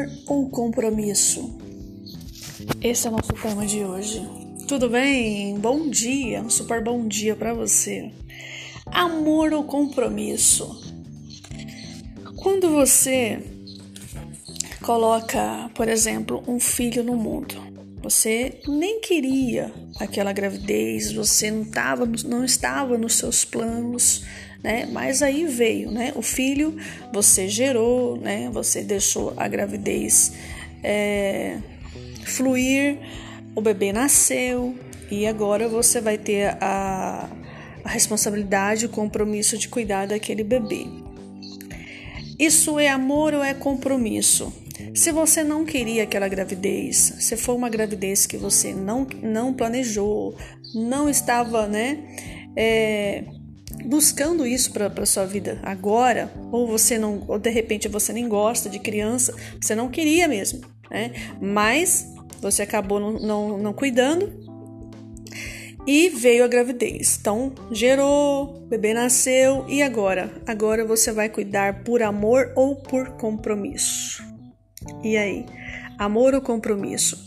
amor ou compromisso? Esse é o nosso tema de hoje. Tudo bem? Bom dia, um super bom dia para você. Amor ou compromisso? Quando você coloca, por exemplo, um filho no mundo, você nem queria aquela gravidez, você não, tava, não estava nos seus planos, né? Mas aí veio, né? O filho, você gerou, né? Você deixou a gravidez é, fluir, o bebê nasceu e agora você vai ter a, a responsabilidade, o compromisso de cuidar daquele bebê. Isso é amor ou é compromisso? Se você não queria aquela gravidez, se for uma gravidez que você não, não planejou, não estava, né? É, buscando isso para sua vida agora, ou você não, ou de repente você nem gosta de criança, você não queria mesmo, né? Mas você acabou não, não, não cuidando e veio a gravidez. Então, gerou, bebê nasceu e agora? Agora você vai cuidar por amor ou por compromisso? E aí? Amor ou compromisso?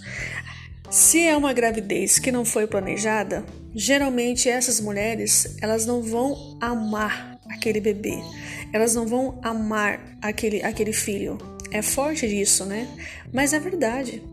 Se é uma gravidez que não foi planejada, geralmente essas mulheres, elas não vão amar aquele bebê. Elas não vão amar aquele aquele filho. É forte disso, né? Mas é verdade.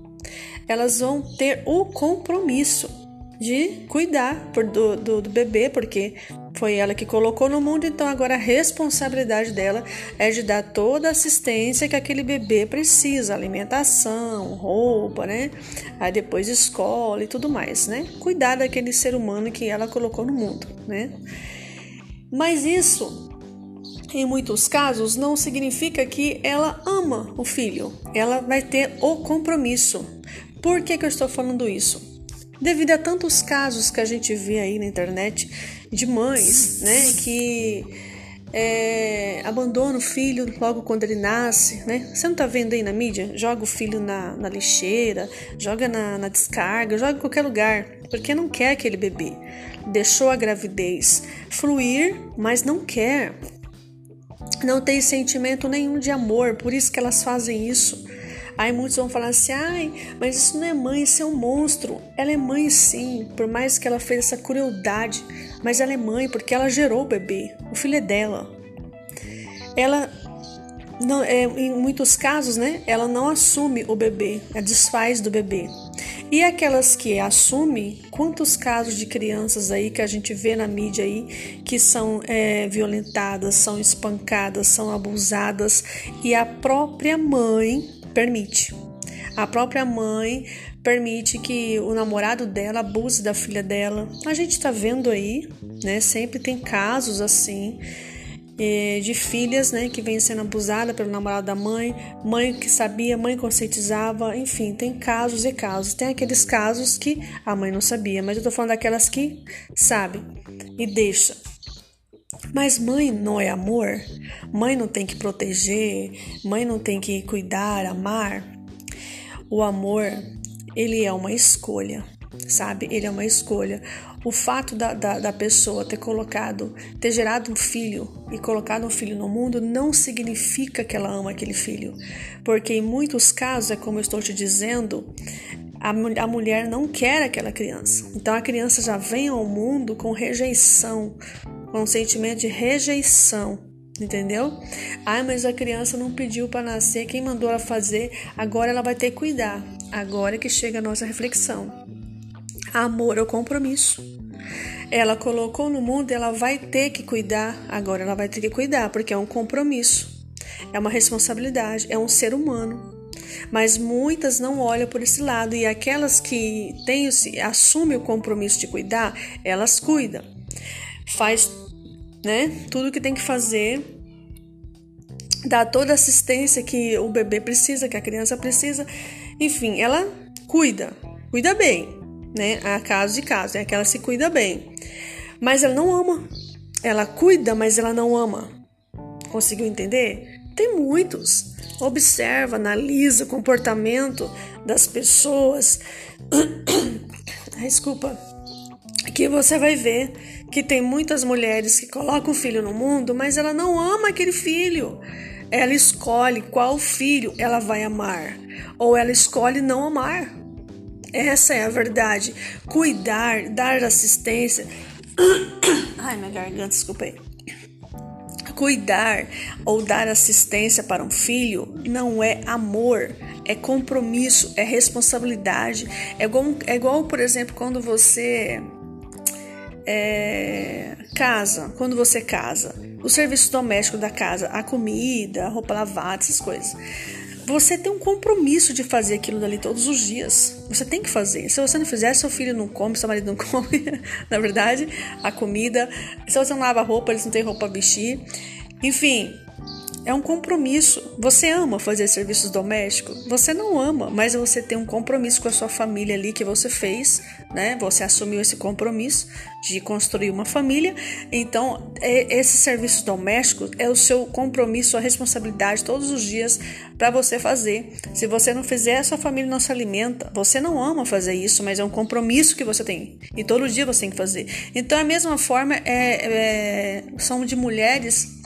Elas vão ter o compromisso de cuidar do, do, do bebê, porque foi ela que colocou no mundo, então agora a responsabilidade dela é de dar toda a assistência que aquele bebê precisa, alimentação, roupa, né? Aí depois escola e tudo mais, né? Cuidar daquele ser humano que ela colocou no mundo, né? Mas isso em muitos casos não significa que ela ama o filho. Ela vai ter o compromisso. Por que, que eu estou falando isso? Devido a tantos casos que a gente vê aí na internet de mães, né, que é, abandona o filho logo quando ele nasce, né? Você não tá vendo aí na mídia? Joga o filho na, na lixeira, joga na, na descarga, joga em qualquer lugar, porque não quer aquele bebê. Deixou a gravidez fluir, mas não quer. Não tem sentimento nenhum de amor, por isso que elas fazem isso. Aí muitos vão falar assim: ai, mas isso não é mãe, isso é um monstro. Ela é mãe sim, por mais que ela fez essa crueldade, mas ela é mãe porque ela gerou o bebê, o filho é dela. Ela, não, é, em muitos casos, né, ela não assume o bebê, ela desfaz do bebê. E aquelas que assumem, quantos casos de crianças aí que a gente vê na mídia aí que são é, violentadas, são espancadas, são abusadas e a própria mãe permite. A própria mãe permite que o namorado dela abuse da filha dela. A gente está vendo aí, né? Sempre tem casos assim eh, de filhas, né, que vêm sendo abusadas pelo namorado da mãe, mãe que sabia, mãe conscientizava, enfim, tem casos e casos. Tem aqueles casos que a mãe não sabia, mas eu tô falando daquelas que sabe e deixa. Mas mãe não é amor? Mãe não tem que proteger? Mãe não tem que cuidar, amar? O amor, ele é uma escolha, sabe? Ele é uma escolha. O fato da, da, da, pessoa ter colocado, ter gerado um filho e colocado um filho no mundo não significa que ela ama aquele filho. Porque em muitos casos, é como eu estou te dizendo, a, a mulher não quer aquela criança. Então a criança já vem ao mundo com rejeição, com um sentimento de rejeição, entendeu? Ah, mas a criança não pediu para nascer, quem mandou ela fazer? Agora ela vai ter que cuidar. Agora é que chega a nossa reflexão. Amor é o compromisso. Ela colocou no mundo, ela vai ter que cuidar. Agora ela vai ter que cuidar, porque é um compromisso. É uma responsabilidade, é um ser humano. Mas muitas não olham por esse lado e aquelas que têm, assumem o compromisso de cuidar, elas cuidam faz né, tudo que tem que fazer, dá toda a assistência que o bebê precisa, que a criança precisa. Enfim, ela cuida, cuida bem, né? A caso de caso, é que ela se cuida bem. Mas ela não ama. Ela cuida, mas ela não ama. Conseguiu entender? Tem muitos. Observa, analisa o comportamento das pessoas. Desculpa. Que você vai ver que tem muitas mulheres que colocam o filho no mundo, mas ela não ama aquele filho. ela escolhe qual filho ela vai amar, ou ela escolhe não amar. Essa é a verdade. Cuidar, dar assistência. Ai, minha garganta, desculpa aí. Cuidar ou dar assistência para um filho não é amor, é compromisso, é responsabilidade. É igual, é igual por exemplo, quando você é, casa, quando você casa, o serviço doméstico da casa, a comida, a roupa lavada, essas coisas. Você tem um compromisso de fazer aquilo dali todos os dias. Você tem que fazer. Se você não fizer, seu filho não come, seu marido não come, na verdade, a comida. Se você não lava roupa, eles não têm roupa a vestir. Enfim, é um compromisso. Você ama fazer serviços domésticos? Você não ama, mas você tem um compromisso com a sua família ali que você fez, né? Você assumiu esse compromisso de construir uma família. Então, é, esse serviço doméstico é o seu compromisso, a responsabilidade todos os dias para você fazer. Se você não fizer, a sua família não se alimenta. Você não ama fazer isso, mas é um compromisso que você tem. E todo dia você tem que fazer. Então, a mesma forma é, é são de mulheres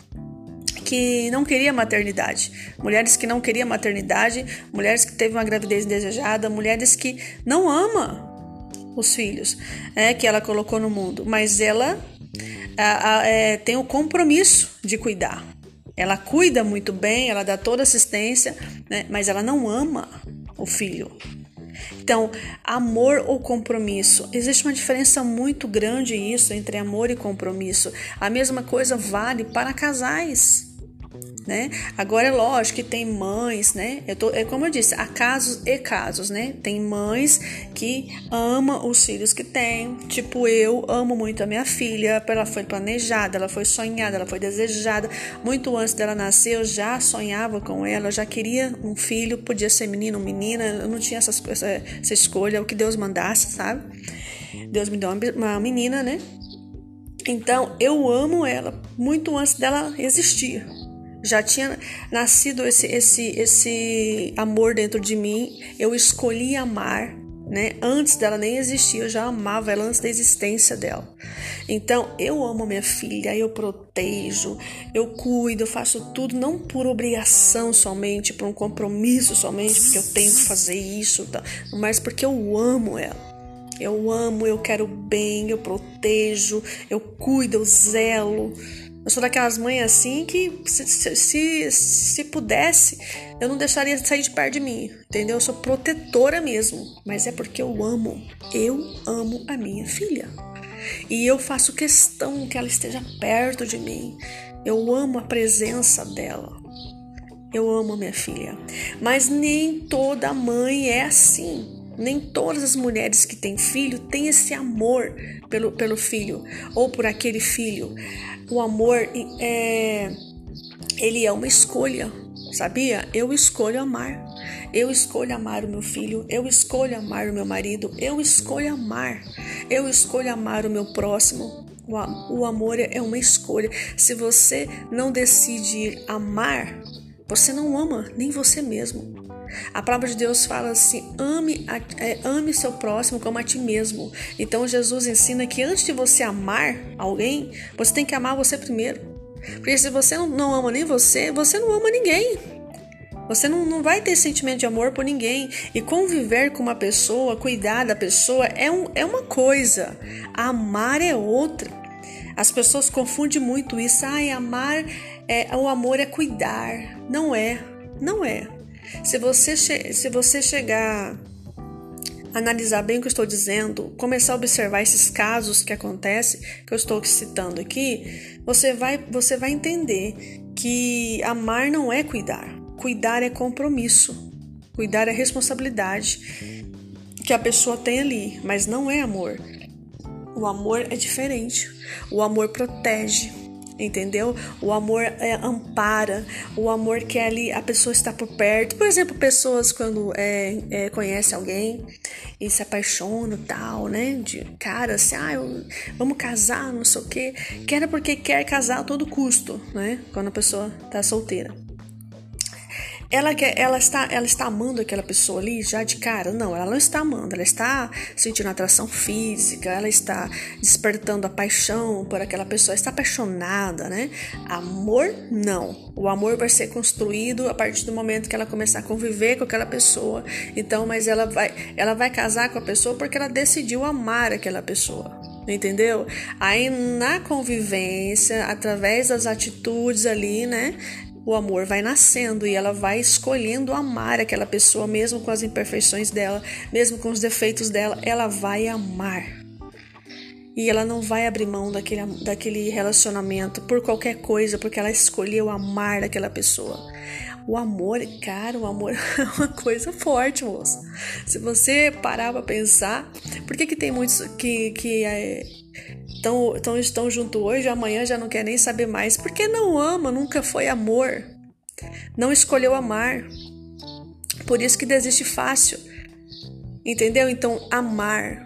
que não queria maternidade, mulheres que não queriam maternidade, mulheres que teve uma gravidez indesejada, mulheres que não ama os filhos, é que ela colocou no mundo, mas ela a, a, é, tem o compromisso de cuidar. Ela cuida muito bem, ela dá toda assistência, né, mas ela não ama o filho. Então, amor ou compromisso? Existe uma diferença muito grande isso entre amor e compromisso. A mesma coisa vale para casais né? Agora é lógico que tem mães, né? Eu tô, é como eu disse, há casos e casos, né? Tem mães que amam os filhos que têm, tipo eu amo muito a minha filha, ela foi planejada, ela foi sonhada, ela foi desejada. Muito antes dela nascer, eu já sonhava com ela, eu já queria um filho, podia ser menino ou menina, eu não tinha essas, essa, essa escolha, o que Deus mandasse, sabe? Deus me deu uma, uma menina, né? Então eu amo ela muito antes dela existir já tinha nascido esse, esse, esse amor dentro de mim. Eu escolhi amar, né? Antes dela nem existir, eu já amava ela antes da existência dela. Então, eu amo minha filha, eu protejo, eu cuido, eu faço tudo não por obrigação somente, por um compromisso somente, porque eu tenho que fazer isso, tá? mas porque eu amo ela. Eu amo, eu quero bem, eu protejo, eu cuido, eu zelo. Eu sou daquelas mães assim que, se, se, se pudesse, eu não deixaria sair de perto de mim, entendeu? Eu sou protetora mesmo, mas é porque eu amo. Eu amo a minha filha. E eu faço questão que ela esteja perto de mim. Eu amo a presença dela. Eu amo a minha filha. Mas nem toda mãe é assim. Nem todas as mulheres que têm filho têm esse amor pelo, pelo filho ou por aquele filho. O amor é, ele é uma escolha, sabia? Eu escolho amar. Eu escolho amar o meu filho, eu escolho amar o meu marido, eu escolho amar. Eu escolho amar o meu próximo. O amor é uma escolha. Se você não decidir amar, você não ama nem você mesmo. A palavra de Deus fala assim: ame, a, é, ame seu próximo como a ti mesmo. Então Jesus ensina que antes de você amar alguém, você tem que amar você primeiro. Porque se você não, não ama nem você, você não ama ninguém. Você não, não vai ter sentimento de amor por ninguém. E conviver com uma pessoa, cuidar da pessoa é, um, é uma coisa, amar é outra. As pessoas confundem muito isso. Ai, amar, é, o amor é cuidar. Não é, não é. Se você, se você chegar analisar bem o que eu estou dizendo, começar a observar esses casos que acontecem, que eu estou citando aqui, você vai, você vai entender que amar não é cuidar. Cuidar é compromisso. Cuidar é responsabilidade que a pessoa tem ali, mas não é amor. O amor é diferente. O amor protege, entendeu? O amor é, ampara, o amor que ali a pessoa está por perto. Por exemplo, pessoas quando é, é, conhecem alguém e se apaixonam tal, né? De cara assim, ah, eu, vamos casar, não sei o quê. Quer porque quer casar a todo custo, né? Quando a pessoa tá solteira. Ela quer, ela está, ela está amando aquela pessoa ali já de cara? Não, ela não está amando, ela está sentindo atração física, ela está despertando a paixão por aquela pessoa, está apaixonada, né? Amor não. O amor vai ser construído a partir do momento que ela começar a conviver com aquela pessoa. Então, mas ela vai, ela vai casar com a pessoa porque ela decidiu amar aquela pessoa entendeu? Aí na convivência, através das atitudes ali, né? O amor vai nascendo e ela vai escolhendo amar aquela pessoa, mesmo com as imperfeições dela, mesmo com os defeitos dela, ela vai amar. E ela não vai abrir mão daquele, daquele relacionamento por qualquer coisa, porque ela escolheu amar aquela pessoa. O amor, cara, o amor é uma coisa forte, moça. Se você parar pra pensar, por que, que tem muitos que, que é, tão, tão, estão junto hoje, amanhã já não quer nem saber mais? Porque não ama, nunca foi amor. Não escolheu amar. Por isso que desiste fácil. Entendeu? Então, amar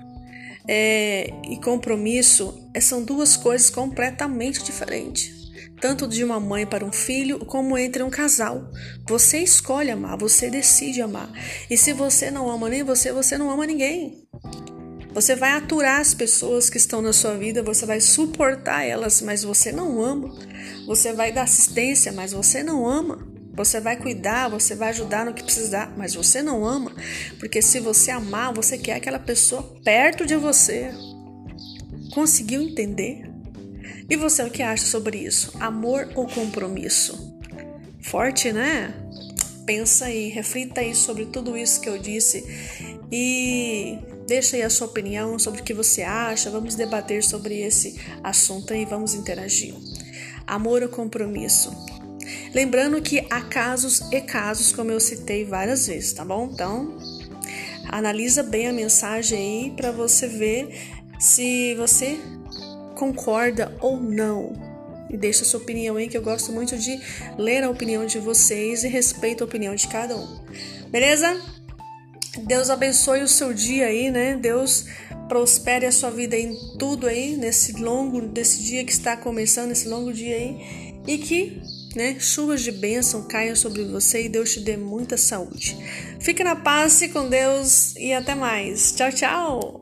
é, e compromisso é, são duas coisas completamente diferentes tanto de uma mãe para um filho, como entre um casal. Você escolhe amar, você decide amar. E se você não ama nem você, você não ama ninguém. Você vai aturar as pessoas que estão na sua vida, você vai suportar elas, mas você não ama. Você vai dar assistência, mas você não ama. Você vai cuidar, você vai ajudar no que precisar, mas você não ama. Porque se você amar, você quer aquela pessoa perto de você. Conseguiu entender? E você, o que acha sobre isso? Amor ou compromisso? Forte, né? Pensa aí, reflita aí sobre tudo isso que eu disse e deixa aí a sua opinião sobre o que você acha. Vamos debater sobre esse assunto e vamos interagir. Amor ou compromisso? Lembrando que há casos e casos, como eu citei várias vezes, tá bom? Então, analisa bem a mensagem aí para você ver se você concorda ou não. E deixa sua opinião aí, que eu gosto muito de ler a opinião de vocês e respeito a opinião de cada um. Beleza? Deus abençoe o seu dia aí, né? Deus prospere a sua vida em tudo aí, nesse longo, desse dia que está começando, esse longo dia aí. E que né, chuvas de bênção caiam sobre você e Deus te dê muita saúde. Fique na paz, e com Deus e até mais. Tchau, tchau!